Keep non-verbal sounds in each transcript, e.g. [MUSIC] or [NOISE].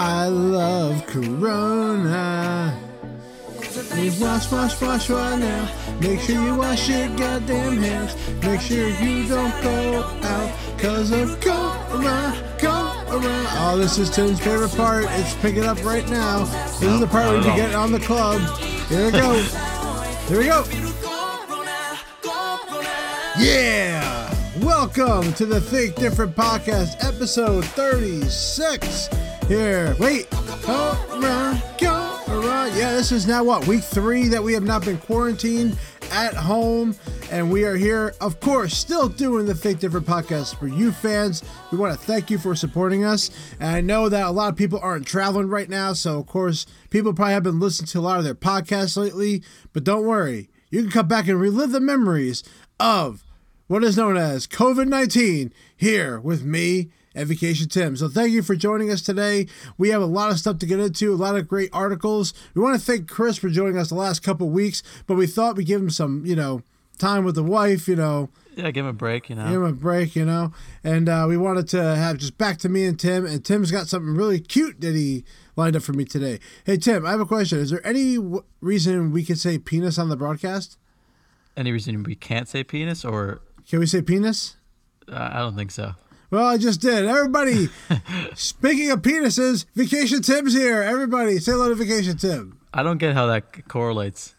I love Corona. Please wash, wash, wash right now. Make sure you wash your goddamn hands. Make sure you don't go out because of Corona, Corona. Oh, this is Tim's favorite part. It's picking up right now. This is the part where you get on the club. Here we go. Here we go. Yeah! Welcome to the Think Different Podcast, episode 36. Here, wait. Yeah, this is now what? Week three that we have not been quarantined at home. And we are here, of course, still doing the Think Different podcast for you fans. We want to thank you for supporting us. And I know that a lot of people aren't traveling right now. So, of course, people probably have been listening to a lot of their podcasts lately. But don't worry, you can come back and relive the memories of what is known as COVID 19 here with me and Vacation Tim. So thank you for joining us today. We have a lot of stuff to get into, a lot of great articles. We want to thank Chris for joining us the last couple weeks, but we thought we'd give him some, you know, time with the wife, you know. Yeah, give him a break, you know. Give him a break, you know. And uh, we wanted to have just back to me and Tim. And Tim's got something really cute that he lined up for me today. Hey, Tim, I have a question. Is there any w- reason we could say penis on the broadcast? Any reason we can't say penis or Can we say penis? uh, I don't think so. Well, I just did. Everybody, [LAUGHS] speaking of penises, Vacation Tim's here. Everybody, say hello to Vacation Tim. I don't get how that correlates.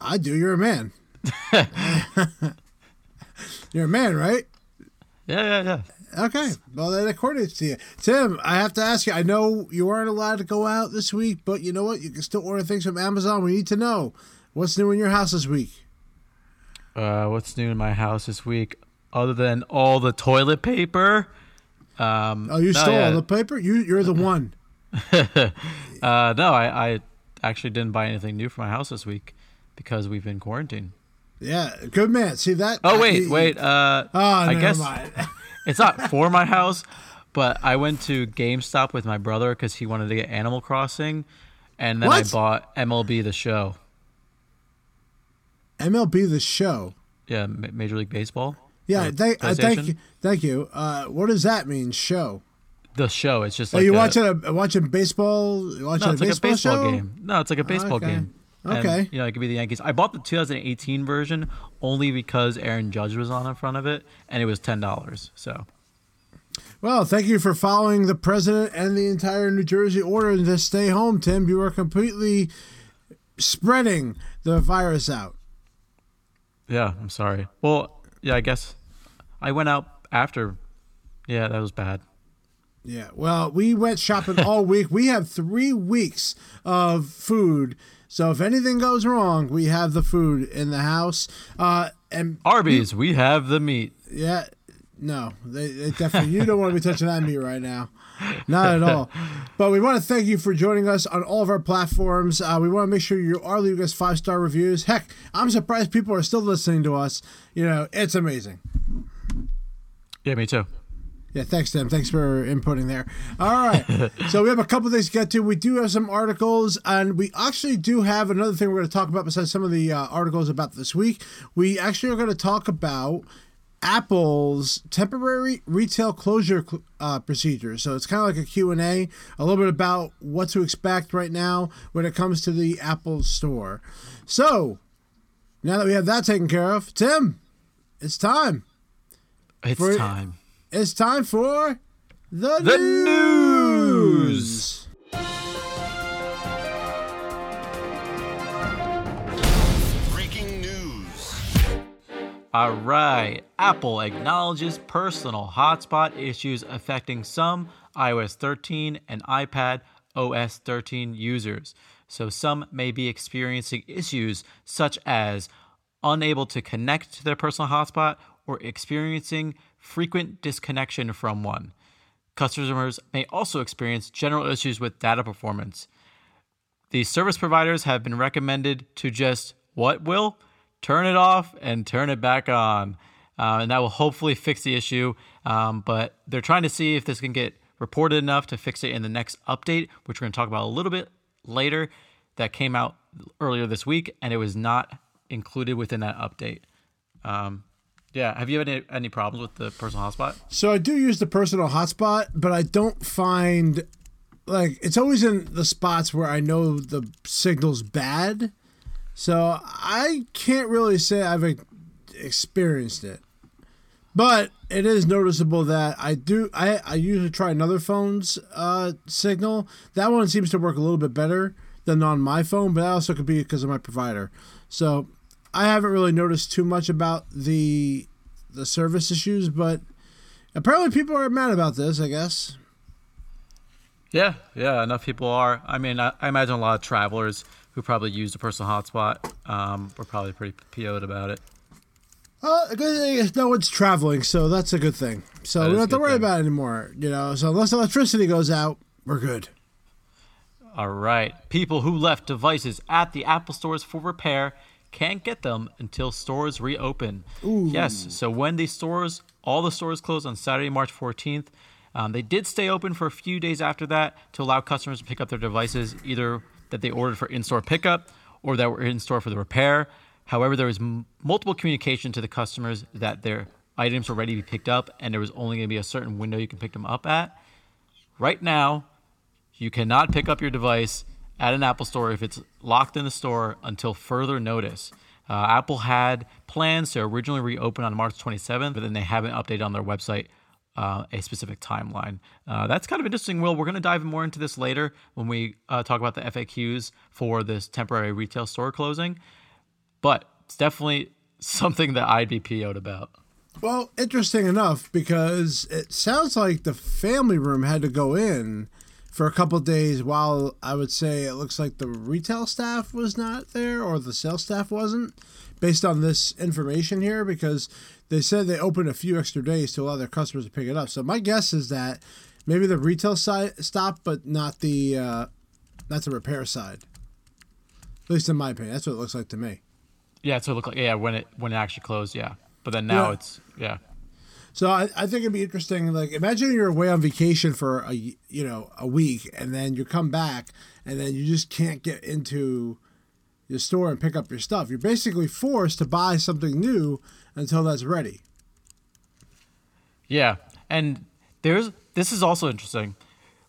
I do. You're a man. [LAUGHS] You're a man, right? Yeah, yeah, yeah. Okay. Well, that according to you. Tim, I have to ask you. I know you aren't allowed to go out this week, but you know what? You can still order things from Amazon. We need to know what's new in your house this week. Uh, what's new in my house this week other than all the toilet paper? Um, Oh, you no, stole yeah. all the paper? You, you're the one. [LAUGHS] uh, no, I, I actually didn't buy anything new for my house this week because we've been quarantined. Yeah, good man. See that? Oh wait, wait. Uh, Oh, I guess [LAUGHS] [LAUGHS] it's not for my house, but I went to GameStop with my brother because he wanted to get Animal Crossing, and then I bought MLB The Show. MLB the show. Yeah, Major League Baseball. Yeah, Uh, thank, uh, thank you, thank you. Uh, what does that mean? Show? The show. It's just Are like you a, watching a watching baseball? Watching No, it's a like baseball, a baseball show? game. No, it's like a baseball okay. game. And, Okay. you know, it could be the Yankees. I bought the 2018 version only because Aaron Judge was on in front of it, and it was ten dollars. So Well, thank you for following the president and the entire New Jersey order to stay home, Tim. You are completely spreading the virus out. yeah, I'm sorry. Well, yeah, I guess I went out after. Yeah, that was bad. Yeah. Well, we went shopping all week. We have three weeks of food. So if anything goes wrong, we have the food in the house. Uh, and Arby's, we have the meat. Yeah, no, they, they definitely. You don't want to be touching that meat right now, not at all. But we want to thank you for joining us on all of our platforms. Uh, we want to make sure you are leaving us five star reviews. Heck, I'm surprised people are still listening to us. You know, it's amazing. Yeah, me too. Yeah, thanks, Tim. Thanks for inputting there. All right. [LAUGHS] so we have a couple things to get to. We do have some articles, and we actually do have another thing we're going to talk about besides some of the uh, articles about this week. We actually are going to talk about Apple's temporary retail closure cl- uh, procedure. So it's kind of like a Q&A, a little bit about what to expect right now when it comes to the Apple store. So now that we have that taken care of, Tim, it's time. It's For- time. It's time for the, The news. Breaking All right. Apple acknowledges personal hotspot issues affecting some iOS 13 and iPad OS 13 users. So some may be experiencing issues such as unable to connect to their personal hotspot or experiencing frequent disconnection from one. Customers may also experience general issues with data performance. These service providers have been recommended to just what will turn it off and turn it back on, uh, and that will hopefully fix the issue. Um, but they're trying to see if this can get reported enough to fix it in the next update, which we're going to talk about a little bit later. That came out earlier this week, and it was not included within that update. Um, Yeah. Have you had any, any problems with the personal hotspot? So I do use the personal hotspot, but I don't find like it's always in the spots where I know the signal's bad. So I can't really say I've experienced it. But it is noticeable that I do I, I usually try another phone's uh, signal. That one seems to work a little bit better than on my phone, but that also could be because of my provider. So I haven't really noticed too much about the the service issues, but apparently people are mad about this. I guess. Yeah, yeah, enough people are. I mean, I, I imagine a lot of travelers who probably used a personal hotspot um, were probably pretty PO'd about it. Uh, the good thing is no one's traveling, so that's a good thing. So That we don't have to worry thing. about it anymore. You know, so unless electricity goes out, we're good. All right. People who left devices at the Apple stores for repair can't get them until stores reopen. Yes. So when the stores, all the stores closed on Saturday, March 14th, um, they did stay open for a few days after that to allow customers to pick up their devices either that they ordered for in-store pickup or that were in store for the repair. However, there was m- multiple communication to the customers that their items were ready to be picked up, and there was only going to be a certain window you can pick them up at. Right now, you cannot pick up your device at an Apple store if it's locked in the store until further notice. Uh, Apple had plans to originally reopen on March 27th, but then they haven't updated on their website uh, a specific timeline. Uh, that's kind of interesting, Will. We're going to dive more into this later when we uh, talk about the FAQs for this temporary retail store closing. But it's definitely [LAUGHS] something that I'd be PO'd about. Well, interesting enough because it sounds like the family room had to go in for a couple days while I would say it looks like the retail staff was not there or the sales staff wasn't based on this information here because they said they opened a few extra days to allow their customers to pick it up. So my guess is that maybe the retail side stopped but not the uh, not the repair side. At least in my opinion, that's what it looks like to me. Yeah, so it looked like yeah when it when it actually closed, yeah. But then now Yeah. it's yeah. So I, I think it'd be interesting. Like, imagine you're away on vacation for a you know a week, and then you come back, and then you just can't get into your store and pick up your stuff. You're basically forced to buy something new until that's ready. Yeah, and there's this is also interesting.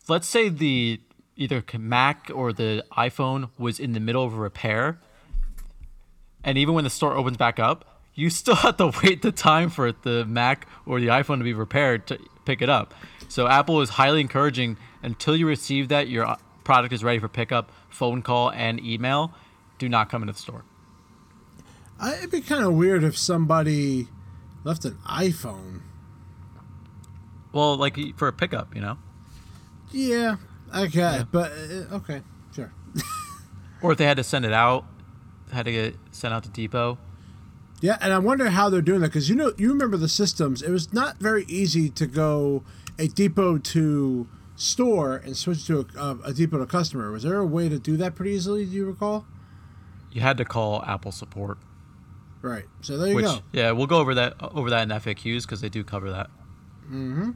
Let's say the either Mac or the iPhone was in the middle of a repair, and even when the store opens back up, you still [LAUGHS] have to wait the time for the Mac or the iPhone to be repaired to pick it up. So Apple is highly encouraging until you receive that your product is ready for pickup, phone call and email, do not come into the store. I, it'd be kind of weird if somebody left an iPhone. Well, like for a pickup, you know, Yeah, okay, but uh, okay, sure. or if they had to send it out, had to get sent out to depot. Yeah, and I wonder how they're doing that because you know you remember the systems. It was not very easy to go a depot to store and switch to a, uh, a depot to customer. Was there a way to do that pretty easily? Do you recall? You had to call Apple support. Right. So there you Which go. yeah, we'll go over that over that in FAQs because they do cover that. Mm-hmm.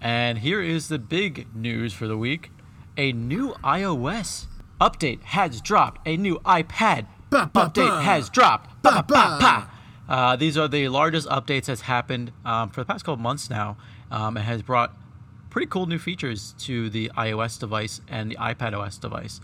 And here is the big news for the week: a new iOS update has dropped. A new iPad Ba, ba, update ba. has dropped. Ba, Ba, ba. Uh, these are the largest updates that's happened um, for the past couple months now. Um, it has brought pretty cool new features to the iOS device and the iPad OS device.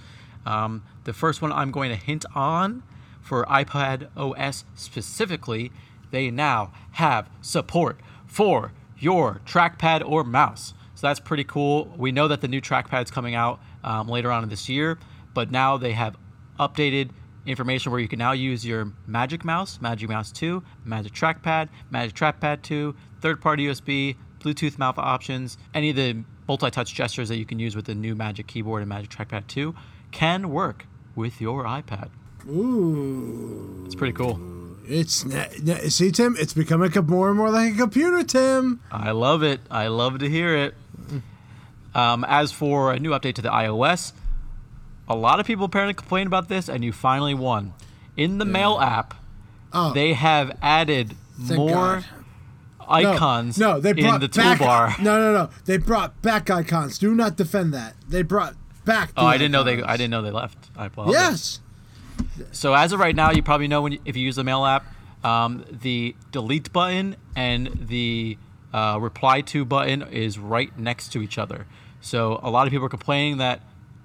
Um, the first one I'm going to hint on for iPad OS specifically, they now have support for your trackpad or mouse. So that's pretty cool. We know that the new trackpad's coming out um, later on in this year, but now they have updated information where you can now use your Magic Mouse, Magic Mouse 2, Magic Trackpad, Magic Trackpad 2, third party USB, Bluetooth mouth options, any of the multi touch gestures that you can use with the new Magic Keyboard and Magic Trackpad 2 can work with your iPad. Ooh, It's pretty cool. it's see Tim. It's becoming more and more like a computer, Tim. I love it. I love to hear it. Um, as for a new update to the iOS, a lot of people apparently complain about this, and you finally won. In the Mail app, Oh, they have added Thank more God. no, icons No, they in brought the back, toolbar. [LAUGHS] No, no, no. They brought back icons. Do not defend that. They brought back. Oh, I didn't know they. I didn't know they left. I apologize. Yes. So as of right now, you probably know when you, if you use the Mail app, Um, the delete button and the uh, reply to button is right next to each other. So a lot of people are complaining that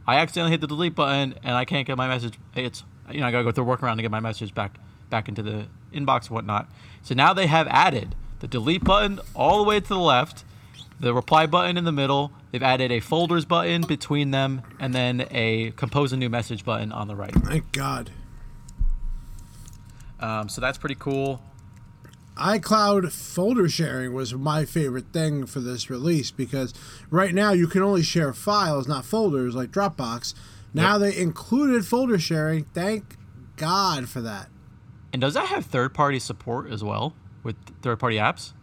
I accidentally hit the delete button and I can't get my message. It's you know I gotta go through a workaround to get my message back back into the inbox and whatnot. So now they have added the delete button all the way to the left, the reply button in the middle. They've added a folders button between them, and then a compose a new message button on the right. Thank God. Um, so that's pretty cool. iCloud folder sharing was my favorite thing for this release because right now you can only share files, not folders like Dropbox. Now Yep. they included folder sharing. Thank God for that. And does that have third party support as well with third party apps?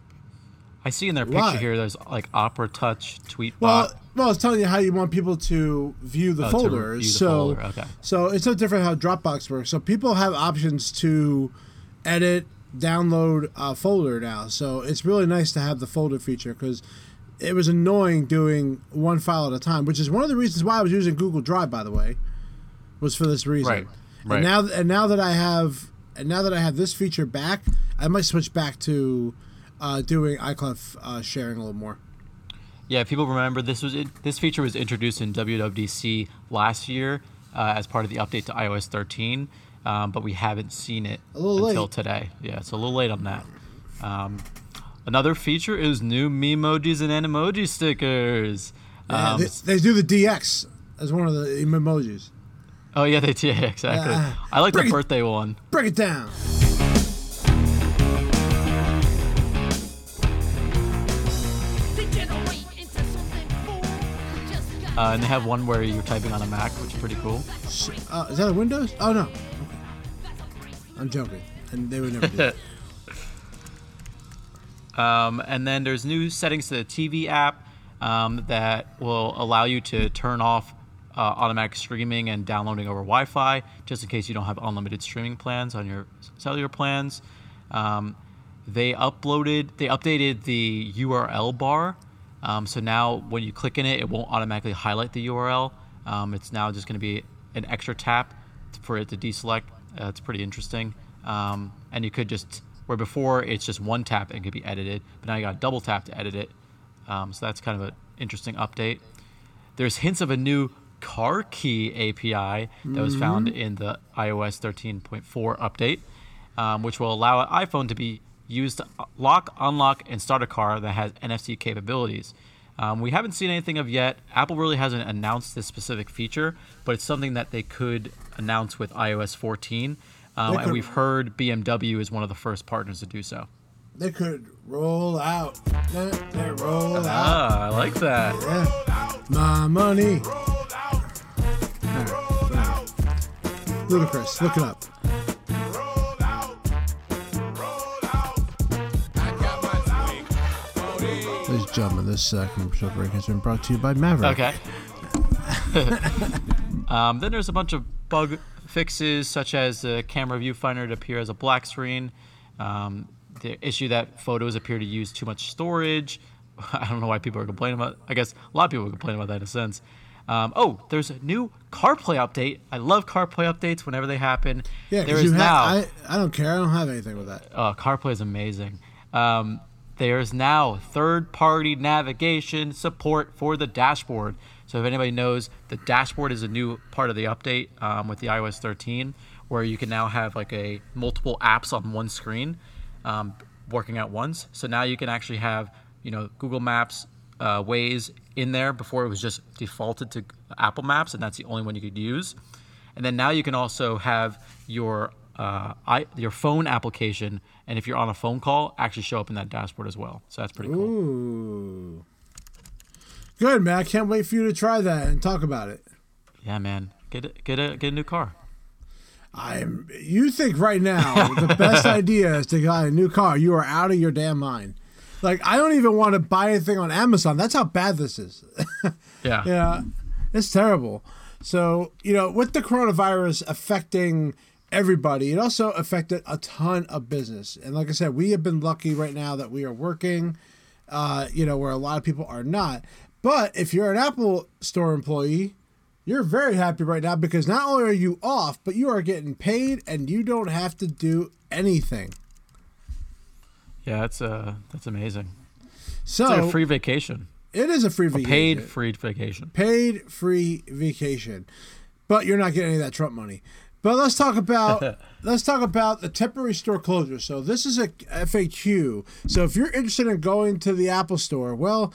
I see in their picture Why? here there's like Opera Touch, Tweetbot. Well, well, it's telling you how you want people to view the Oh, folders. view the so, folder, okay. so it's no different how Dropbox works. So people have options to edit, download a folder now. So it's really nice to have the folder feature because it was annoying doing one file at a time, which is one of the reasons why I was using Google Drive, by the way, was for this reason. Right, right. And now, and now that I have, and now that I have this feature back, I might switch back to uh, doing iCloud uh, sharing a little more. Yeah, if people remember this was this feature was introduced in WWDC last year uh, as part of the update to iOS 13, um, but we haven't seen it until late. today. Yeah, it's a little late on that. Um, another feature is new memojis and emoji stickers. Yeah, Um, they, they do the DX as one of the emojis. oh yeah, they [LAUGHS] yeah exactly. I like the Bring it- birthday one. Break it down. Uh, and they have one where you're typing on a Mac, which is pretty cool. Uh, is that a Windows? Oh no. Okay. I'm joking. And they would never do that. [LAUGHS] Um, and then there's new settings to the TV app um, that will allow you to turn off uh, automatic streaming and downloading over Wi-Fi, just in case you don't have unlimited streaming plans on your cellular plans. Um, they uploaded, they updated the URL bar, um, so now when you click in it, it won't automatically highlight the URL. Um, it's now just going to be an extra tap for it to deselect. Uh, it's pretty interesting. Um, and you could just where before it's just one tap and could be edited, but now you got a double tap to edit it. Um, so that's kind of an interesting update. There's hints of a new car key API that was found in the iOS 13.4 update, um, which will allow an iPhone to be used to lock, unlock, and start a car that has NFC capabilities. Um, we haven't seen anything of yet. Apple really hasn't announced this specific feature, but it's something that they could announce with iOS 14. Um, They and we've heard BMW is one of the first partners to do so. They could roll out. Let roll out. Ah, I like that. Yeah. My money. Ludicrous. Look it up. Gentlemen, this uh, commercial break has been brought to you by Maverick. Okay. [LAUGHS] um, then there's a bunch of bug fixes, such as the camera viewfinder to appear as a black screen. Um, the issue that photos appear to use too much storage. [LAUGHS] I don't know why people are complaining about. I guess a lot of people are complaining about that in a sense. Um, oh, there's a new CarPlay update. I love CarPlay updates whenever they happen. Yeah, there is you now. have. I, I don't care. I don't have anything with that. Oh, CarPlay is amazing. Um, there's now third-party navigation support for the dashboard. So if anybody knows, the dashboard is a new part of the update um, with the iOS 13, where you can now have like a multiple apps on one screen um, working at once. So now you can actually have, you know, Google Maps, uh, Waze in there. Before it was just defaulted to Apple Maps, and that's the only one you could use. And then now you can also have your uh, I, your phone application, and if you're on a phone call, actually show up in that dashboard as well. So that's pretty cool. Ooh. Good, man. I can't wait for you to try that and talk about it. Yeah, man, get a, get a get a new car. I'm. You think right now the best [LAUGHS] idea is to buy a new car? You are out of your damn mind. Like I don't even want to buy anything on Amazon. That's how bad this is. [LAUGHS] Yeah, yeah, it's terrible. So you know, with the coronavirus affecting everybody, it also affected a ton of business. And like I said, we have been lucky right now that we are working. Uh, you know, where a lot of people are not. But if you're an Apple Store employee, you're very happy right now because not only are you off, but you are getting paid and you don't have to do anything. Yeah, that's uh that's amazing. So It's like a free vacation, it is a free vacation. paid free vacation. paid free vacation, but you're not getting any of that Trump money. But let's talk about [LAUGHS] let's talk about the temporary store closure. So this is a FAQ. So if you're interested in going to the Apple Store, well,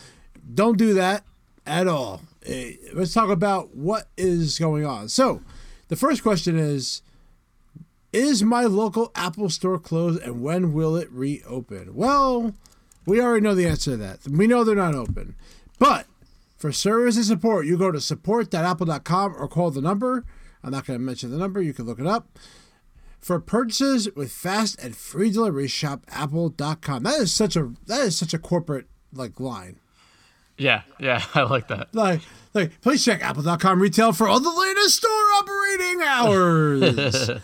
don't do that at all. Eh, Let's talk about what is going on. So the first question is. Is my local Apple store closed and when will it reopen? Well, we already know the answer to that. We know they're not open. But for service and support, you go to support.apple.com or call the number. I'm not going to mention the number, you can look it up. For purchases with fast and free delivery, shop apple.com. That is such a that is such a corporate like line. Yeah, yeah, [LAUGHS] I like that. Like like please check apple.com retail for all the latest store operating hours. [LAUGHS] uh,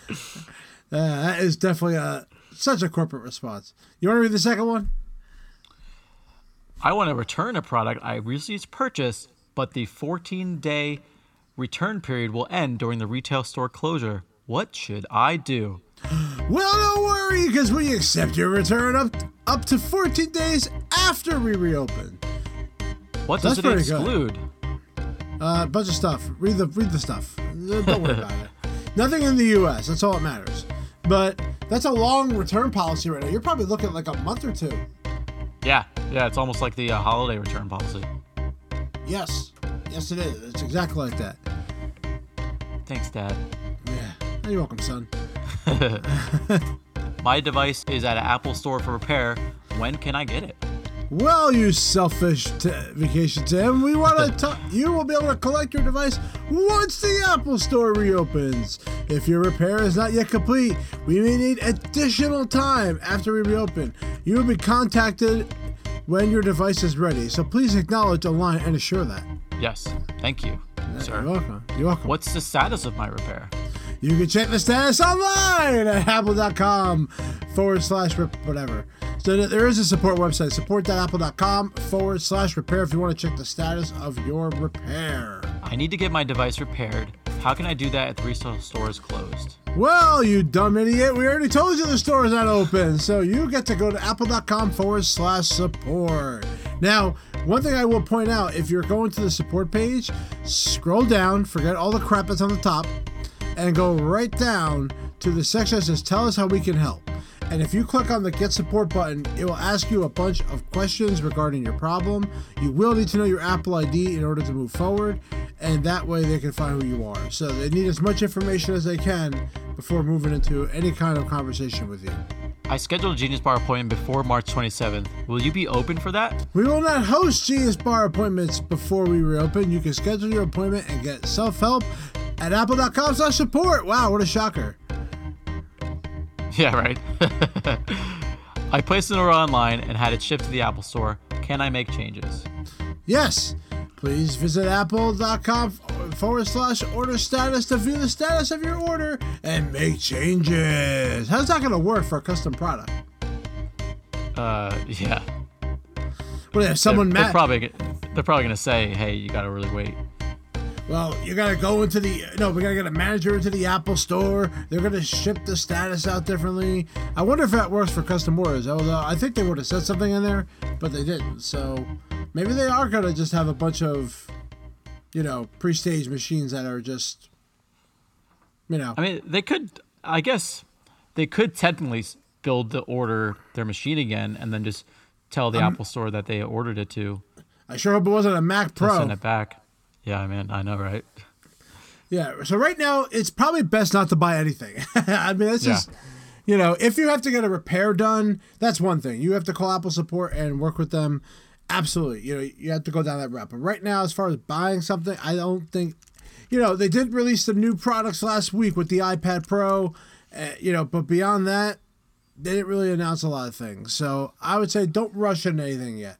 that is definitely a such a corporate response. You want to read the second one? I want to return a product I recently purchased, but the 14 day return period will end during the retail store closure. What should I do? [GASPS] Well, don't worry, because we accept your return up up to 14 days after we reopen. What does That's it exclude? Uh, bunch of stuff. Read the read the stuff. Don't worry about it. [LAUGHS] Nothing in the U.S. That's all that matters. But that's a long return policy right now. You're probably looking at like a month or two. Yeah, yeah, it's almost like the uh, holiday return policy. Yes, yes, it is. It's exactly like that. Thanks, Dad. Yeah, you're welcome, son. [LAUGHS] My device is at an Apple store for repair. When can I get it? Well, you selfish t- vacation Tim, we want to tell you will be able to collect your device once the Apple Store reopens. If your repair is not yet complete, we may need additional time after we reopen. You will be contacted when your device is ready. So please acknowledge online and assure that. Yes, thank you, sir. You're welcome. You're welcome. What's the status of my repair? You can check the status online at apple.com forward slash rep- whatever. So there is a support website, support.apple.com forward slash repair if you want to check the status of your repair. I need to get my device repaired. How can I do that if the retail store is closed? Well, you dumb idiot, we already told you the store is not open, so you get to go to apple.com forward slash support. Now, one thing I will point out if you're going to the support page, scroll down, forget all the crap that's on the top, and go right down to the section that says Tell us how we can help. And if you click on the Get Support button, it will ask you a bunch of questions regarding your problem. You will need to know your Apple ID in order to move forward, and that way they can find who you are. So they need as much information as they can before moving into any kind of conversation with you. I scheduled a Genius Bar appointment before March 27th. Will you be open for that? We will not host Genius Bar appointments before we reopen. You can schedule your appointment and get self-help at apple.com slash support. Wow, what a shocker. [LAUGHS] Yeah, right. [LAUGHS] I placed an order online and had it shipped to the Apple Store. Can I make changes? Yes. Please visit apple.com forward slash order status to view the status of your order and make changes. How's that going to work for a custom product? Uh, yeah. Well, if someone they're, they're probably they're probably gonna say, "Hey, you gotta really wait." well, you got to go into the, no, we got to get a manager into the Apple store. They're going to ship the status out differently. I wonder if that works for custom orders. Although I think they would have said something in there, but they didn't. So maybe they are going to just have a bunch of, you know, pre-staged machines that are just, you know. I mean, they could. I guess they could technically build the order their machine again and then just tell the Apple Store that they ordered it to I sure hope it wasn't a Mac Pro. send it back. Yeah, I mean, I know, right? Yeah. So right now, it's probably best not to buy anything. [LAUGHS] I mean, that's Yeah. just, you know, if you have to get a repair done, that's one thing. You have to call Apple support and work with them. Absolutely. You know, you have to go down that route. But right now, as far as buying something, I don't think, you know, they did release some new products last week with the iPad Pro, uh, you know, but beyond that, they didn't really announce a lot of things. So I would say don't rush into anything yet.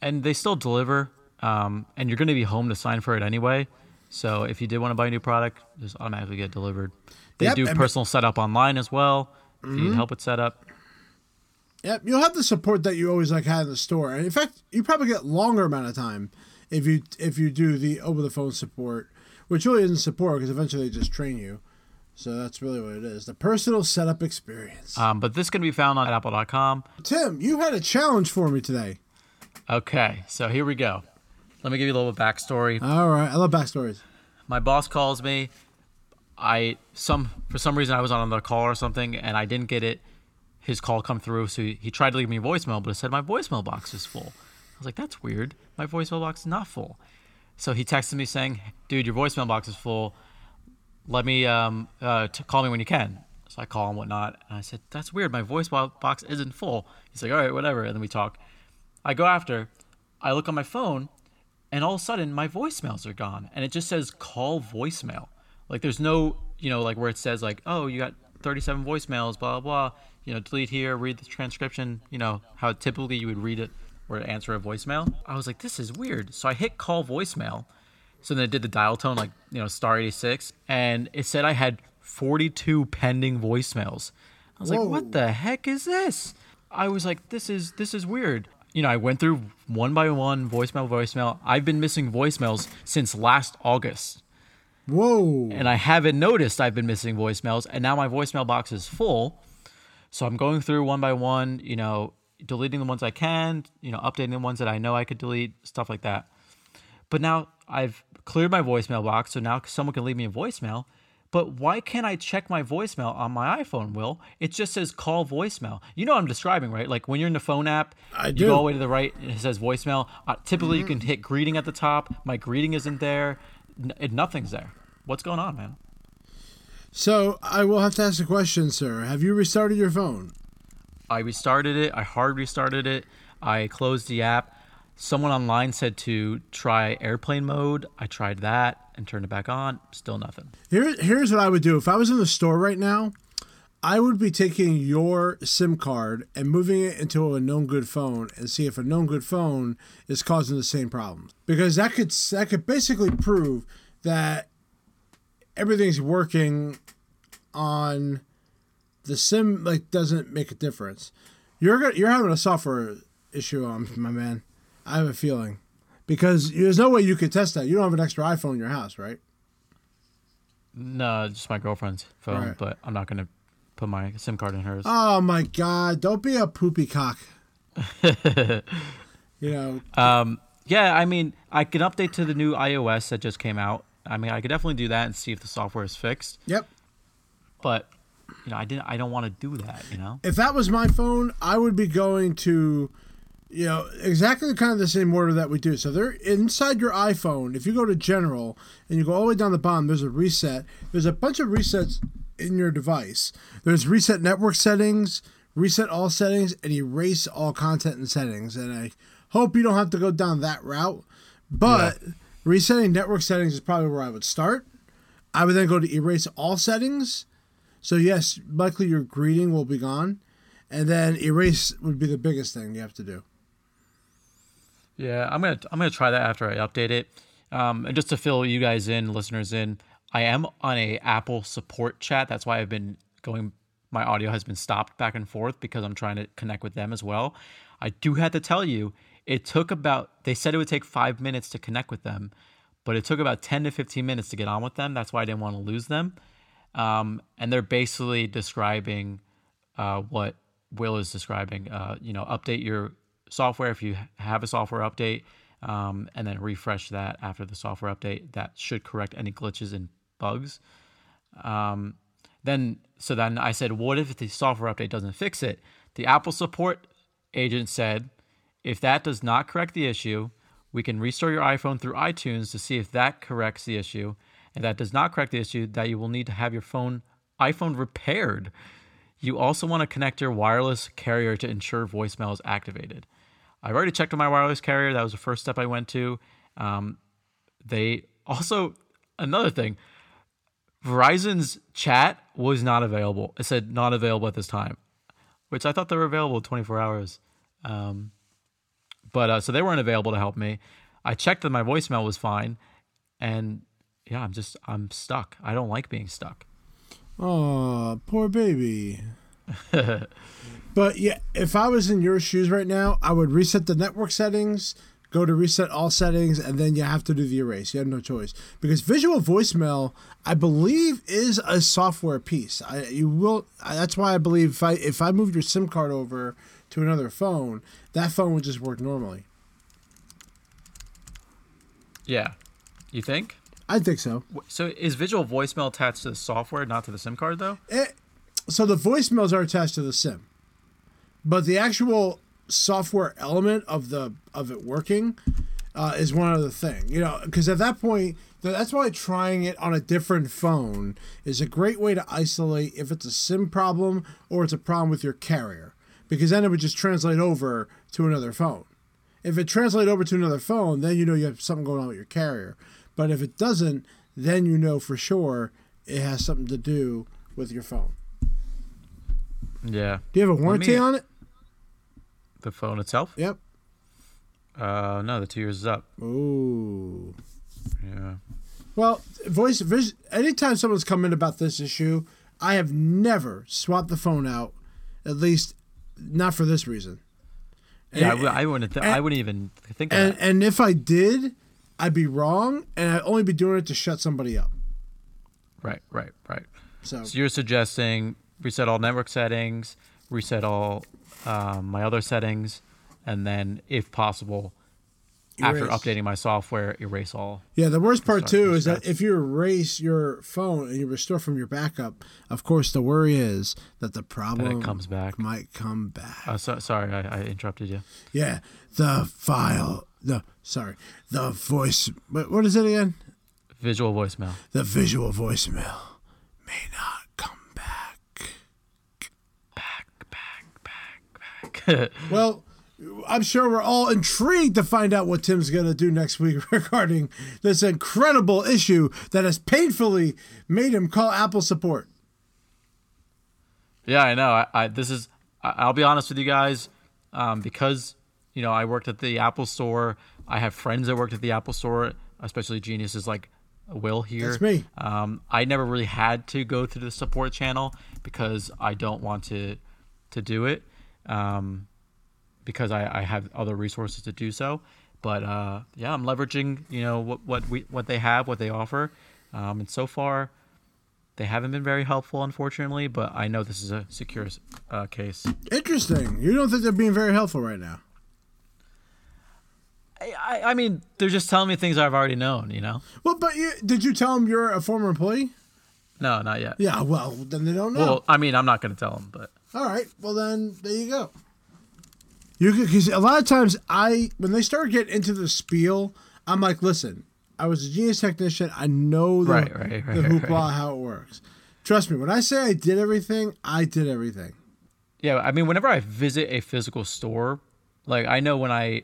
And they still deliver, um, and you're gonna be home to sign for it anyway. So if you did want to buy a new product, just automatically get delivered. They Yep, do personal setup online as well. If you need help with setup, Yep, you'll have the support that you always like had in the store, and in fact, you probably get longer amount of time if you if you do the over the phone support, which really isn't support because eventually they just train you. So that's really what it is. The personal setup experience. Um, but this can be found on apple.com. Tim, you had a challenge for me today. Okay, so here we go. Let me give you a little backstory. All right. I love backstories. my boss calls me i some for some reason i was on another call or something and i didn't get it his call come through so he, he tried to leave me a voicemail but it said my voicemail box is full. I was like that's weird. My voicemail box is not full. So he texted me saying dude your voicemail box is full. Let me um uh t- call me when you can. So i call and whatnot and i said that's weird. My voicemail box isn't full. He's like all right whatever. And then we talk. I go after i look on my phone and all of a sudden my voicemails are gone and it just says call voicemail. Like there's no you know like where it says like oh you got 37 voicemails blah blah blah you know delete here read the transcription you know how typically you would read it or answer a voicemail. I was like this is weird. So i hit call voicemail. So then it did the dial tone like you know star 86 and it said i had 42 pending voicemails. I was Whoa. like what the heck is this? I was like this is this is weird. You know i went through one by one voicemail voicemail. I've been missing voicemails since last august Whoa. and I haven't noticed I've been missing voicemails, and now my voicemail box is full. So I'm going through one by one, you know, deleting the ones I can, you know, updating the ones that I know I could delete, stuff like that. But now I've cleared my voicemail box, so now someone can leave me a voicemail. But why can't I check my voicemail on my iPhone, Will? It just says call voicemail. You know what I'm describing, right? Like when you're in the phone app, I you do. go all the way to the right, and it says voicemail. Uh, typically, you can hit greeting at the top. My greeting isn't there. N- nothing's there. What's going on, man? So I will have to ask a question, sir. Have you restarted your phone? I restarted it. I hard restarted it. I closed the app. Someone online said to try airplane mode. I tried that and turned it back on. Still nothing. Here, here's what I would do. If I was in the store right now, I would be taking your SIM card and moving it into a known good phone and see if a known good phone is causing the same problems. Because that could that could basically prove that everything's working on the SIM like doesn't make a difference. You're you're having a software issue, um, my man. I have a feeling because there's no way you could test that. You don't have an extra iPhone in your house, right? No, just my girlfriend's phone, Right. but I'm not gonna put my SIM card in hers. Oh my god, don't be a poopy cock. [LAUGHS] you know, Um, yeah, I mean, I can update to the new iOS that just came out. I mean, I could definitely do that and see if the software is fixed. yep. But you know, I didn't. I don't want to do that. You know. If that was my phone, I would be going to you know, exactly kind of the same order that we do. So they're inside your iPhone. If you go to general and you go all the way down the bottom, there's a reset. There's a bunch of resets in your device. There's reset network settings, reset all settings, and erase all content and settings. And I hope you don't have to go down that route. But resetting network settings is probably where I would start. I would then go to erase all settings. So yes, likely your greeting will be gone. And then erase would be the biggest thing you have to do. Yeah, I'm gonna I'm gonna try that after I update it. Um, and just to fill you guys in, listeners in, I am on a Apple support chat. That's why I've been going. My audio has been stopped back and forth because I'm trying to connect with them as well. I do have to tell you, it took about. They said it would take five minutes to connect with them, but it took about ten to fifteen minutes to get on with them. That's why I didn't want to lose them. Um, and they're basically describing uh, what Will is describing. Uh, you know, update your software if you have a software update, um, and then refresh that after the software update. That should correct any glitches and bugs. Um, then, so then I said, what if the software update doesn't fix it? The Apple support agent said, if that does not correct the issue, we can restore your iPhone through iTunes to see if that corrects the issue. And that does not correct the issue, that you will need to have your phone iPhone repaired. You also want to connect your wireless carrier to ensure voicemail is activated. I've already checked with my wireless carrier. That was the first step I went to. Um, they also another thing. Verizon's chat was not available. It said not available at this time, which I thought they were available 24 hours. Um, but uh, so they weren't available to help me. I checked that my voicemail was fine, and yeah, I'm just I'm stuck. I don't like being stuck. Oh, poor baby. [LAUGHS] but yeah, if I was in your shoes right now, I would reset the network settings, go to reset all settings, and then you have to do the erase. You have no choice because visual voicemail, I believe, is a software piece. I you will. I, that's why I believe if I if I moved your SIM card over to another phone, that phone would just work normally. Yeah. You think? I think so. So is visual voicemail attached to the software, not to the SIM card though? It, so the voicemails are attached to the SIM, but the actual software element of the of it working uh, is one other thing. You know, because at that point, th- that's why trying it on a different phone is a great way to isolate if it's a SIM problem or it's a problem with your carrier, because then it would just translate over to another phone. If it translates over to another phone, then you know you have something going on with your carrier. But if it doesn't, then you know for sure it has something to do with your phone. Yeah. Do you have a warranty me- on it? The phone itself? Yep. Uh, no, the two years is up. Ooh. Yeah. Well, voice vis- anytime someone's come in about this issue, I have never swapped the phone out. At least, not for this reason. Yeah, I, And- I wouldn't. Th- and- I wouldn't even think And that. and if I did, I'd be wrong, and I'd only be doing it to shut somebody up. Right, right, right. So, So you're suggesting reset all network settings, reset all um, my other settings, and then, if possible, after updating my software, erase all. yeah, the worst part too is that if you erase your phone and you restore from your backup, of course the worry is that the problem comes back. might come back. Uh, so, sorry, I, I interrupted you. Yeah, the file. The sorry, the voice. What, what is it again? Visual voicemail. The visual voicemail may not come back. Back, back, back, back. [LAUGHS] Well, I'm sure we're all intrigued to find out what Tim's going to do next week [LAUGHS] regarding this incredible issue that has painfully made him call Apple support. Yeah, I know. I, I this is. I'll be honest with you guys, um, because you know I worked at the Apple Store. I have friends that worked at the Apple Store, especially geniuses like Will here. That's me. Um, I never really had to go through the support channel because I don't want to to do it. Um, because I, I have other resources to do so. But uh, yeah, I'm leveraging you know what what we what they have, what they offer, um, and so far they haven't been very helpful, unfortunately. But I know this is a secure uh, case. Interesting. You don't think they're being very helpful right now? I, I, I mean, they're just telling me things I've already known. You know? Well, but you, did you tell them you're a former employee? No, not yet. Yeah, well, then they don't know. Well, I mean, I'm not going to tell them, but All right. Well, then there you go. You because a lot of times I when they start getting into the spiel, I'm like, listen, I was a genius technician. I know the, Right, right, right, the hoopla how it works. Trust me, when I say I did everything, I did everything. Yeah, I mean, whenever I visit a physical store, like I know when I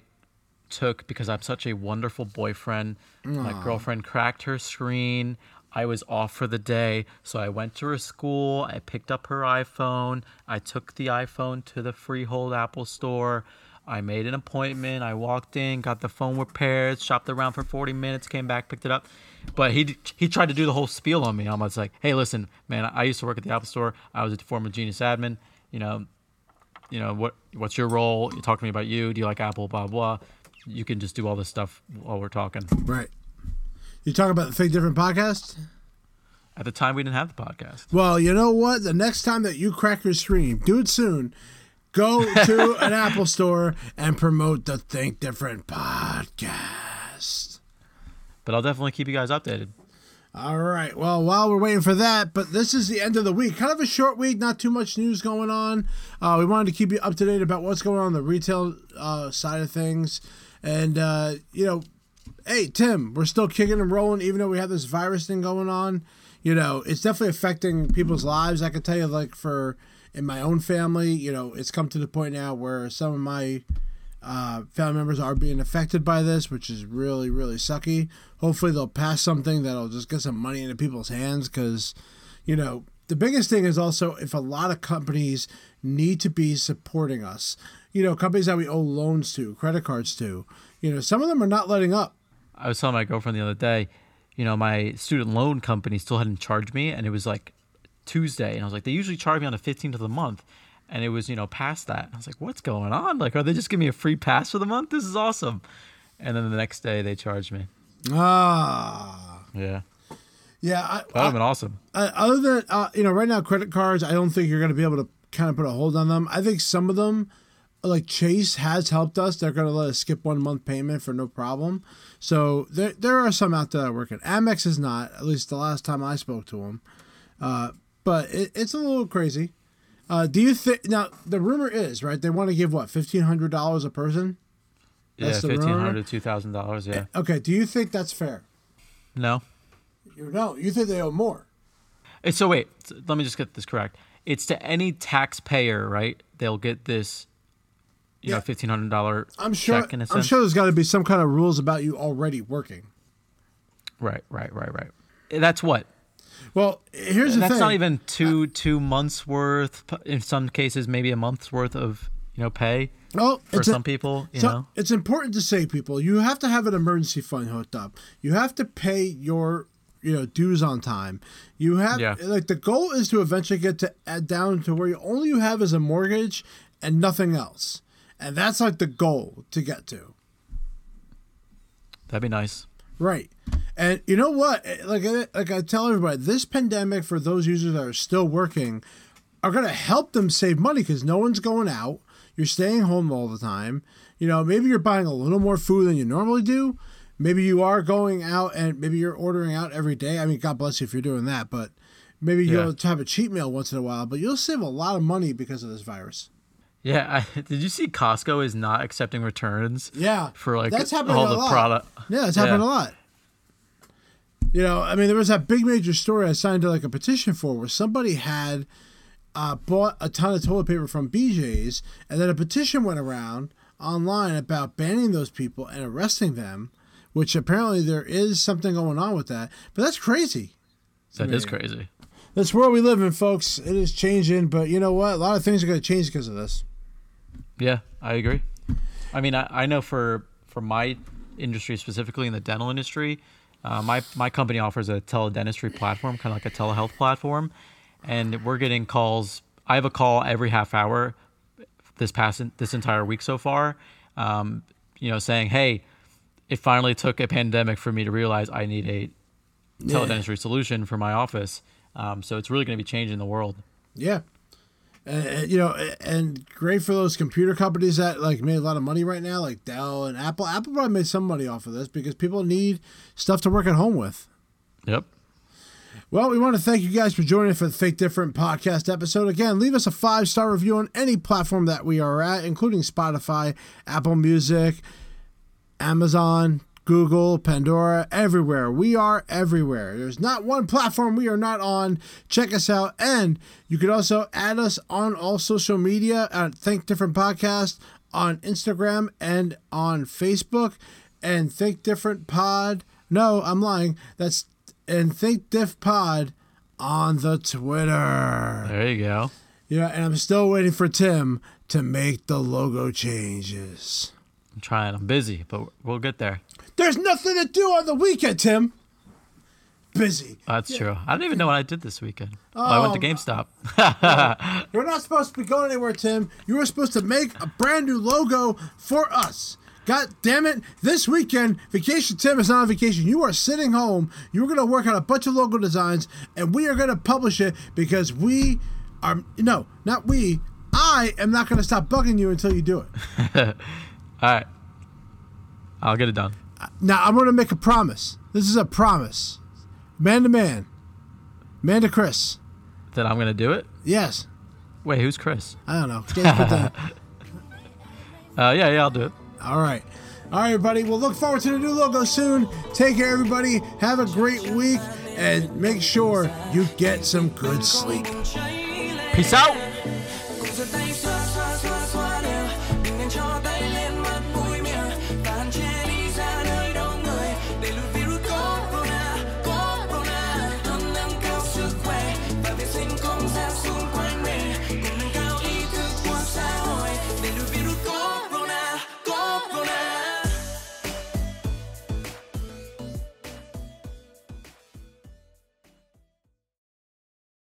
took because I'm such a wonderful boyfriend, my girlfriend cracked her screen. I was off for the day, so I went to her school. I picked up her iPhone. I took the iPhone to the Freehold Apple store. I made an appointment. I walked in, got the phone repaired, shopped around for 40 minutes, came back, picked it up. But he he tried to do the whole spiel on me. I was like, "Hey, listen, man. I used to work at the Apple Store. I was a former Genius admin. You know, you know what what's your role you talk to me about you do you like apple blah blah you can just do all this stuff while we're talking Right. You talk about the Think Different podcast? at the time we didn't have the podcast Well, you know what? The next time that you crack your screen, do it soon. Go to [LAUGHS] an Apple store and promote the Think Different podcast. but i'll definitely keep you guys updated All right. Well, while we're waiting for that, but this is the end of the week. Kind of a short week, not too much news going on. Uh, we wanted to keep you up to date about what's going on, on the retail uh, side of things. And, uh, you know, hey, Tim, we're still kicking and rolling, even though we have this virus thing going on. You know, it's definitely affecting people's lives. I can tell you, like, for in my own family, you know, it's come to the point now where some of my uh, family members are being affected by this, which is really, really sucky. Hopefully, they'll pass something that'll just get some money into people's hands because, you know, the biggest thing is also if a lot of companies need to be supporting us, you know, companies that we owe loans to, credit cards to, you know, some of them are not letting up. I was telling my girlfriend the other day you know my student loan company still hadn't charged me and it was like tuesday and i was like they usually charge me on the 15th of the month and it was you know past that and i was like what's going on like are they just giving me a free pass for the month this is awesome and then the next day they charged me. Ah, Yeah, yeah. I, that would have been awesome. uh, other than uh, you know, right now credit cards, I don't think you're going to be able to kind of put a hold on them. I think some of them, like Chase, has helped us. They're going to let us skip one month payment for no problem. So there, there are some out there that are working. Amex is not. At least the last time I spoke to them. Uh, but it, it's a little crazy. Uh, do you think now? The rumor is right. They want to give what fifteen hundred dollars a person. Yeah, That's the fifteen hundred, two thousand dollars. Yeah, Okay. Do you think that's fair? no. You know, you think they owe more? Eh, So wait, let me just get this correct. It's to any taxpayer, right? They'll get this, you Yeah. know, fifteen hundred dollar I'm sure. check in a I'm sense. sure there's got to be some kind of rules about you already working. Right, right, right, right. That's what. Well, here's the thing. That's thing. not even two two months worth. In some cases, maybe a month's worth of you know pay well, for it's a- some people. You so know, it's important to say, people, you have to have an emergency fund hooked up. You have to pay your you know dues on time. You have Yeah. like the goal is to eventually get to add down to where you, all you have is a mortgage and nothing else, and that's like the goal to get to. that'd be nice. Right. And you know what? Eh, like, I- like I tell everybody, this pandemic for those users that are still working are going to help them save money because no one's going out. You're staying home all the time. You know, maybe you're buying a little more food than you normally do. Maybe you are going out and maybe you're ordering out every day. I mean, God bless you if you're doing that, but maybe Yeah. you'll have a cheat meal once in a while. But you'll save a lot of money because of this virus. Yeah, I, [LAUGHS] did you see Costco is not accepting returns? Yeah, for like that's happening all a the lot. product. Yeah, it's happened Yeah. a lot. You know, I mean, there was that big major story I signed to like a petition for where somebody had uh, bought a ton of toilet paper from BJ's, and then a petition went around online about banning those people and arresting them, which apparently there is something going on with that. But that's crazy. That is crazy. This world we live in, folks, it is changing. But you know what? A lot of things are going to change because of this. Yeah, I agree. I mean, I, I know for for my industry specifically in the dental industry, uh, my my company offers a teledentistry platform, kind of like a telehealth platform, and we're getting calls. I have a call every half hour this past this entire week so far. Um, you know, saying, "Hey, it finally took a pandemic for me to realize I need a teledentistry solution for my office." Um, so it's really going to be changing the world. Yeah. And, you know, and great for those computer companies that like made a lot of money right now, like Dell and Apple. Apple probably made some money off of this because people need stuff to work at home with. Yep. Well, we want to thank you guys for joining for the Think Different podcast episode. Again, leave us a five star review on any platform that we are at, including Spotify, Apple Music, Amazon, Google, Pandora, everywhere. We are everywhere. There's not one platform we are not on. Check us out. And you could also add us on all social media at Think Different Podcast on Instagram and on Facebook. And Think Different Pod. No, I'm lying. That's and Think Diff Pod on the Twitter. There you go. Yeah, and I'm still waiting for Tim to make the logo changes. I'm trying. I'm busy, but we'll get there. There's nothing to do on the weekend, Tim. Busy. That's true. I don't even know what I did this weekend. Oh, I went to Um, GameStop. [LAUGHS] You're not supposed to be going anywhere, Tim. You were supposed to make a brand new logo for us. God damn it. This weekend, Vacation Tim is not on vacation. You are sitting home. You're going to work on a bunch of logo designs, and we are going to publish it because we are, no, not we. I am not going to stop bugging you until you do it. [LAUGHS] All right. I'll get it done. Now, I'm going to make a promise. This is a promise. Man to man. Man to Chris. Then I'm gonna do it. Yes. Wait, who's Chris? I don't know. That- [LAUGHS] Uh, yeah, yeah, I'll do it. All right. All right, everybody. We'll look forward to the new logo soon. Take care, everybody. Have a great week. And make sure you get some good sleep. Peace out. So thanks for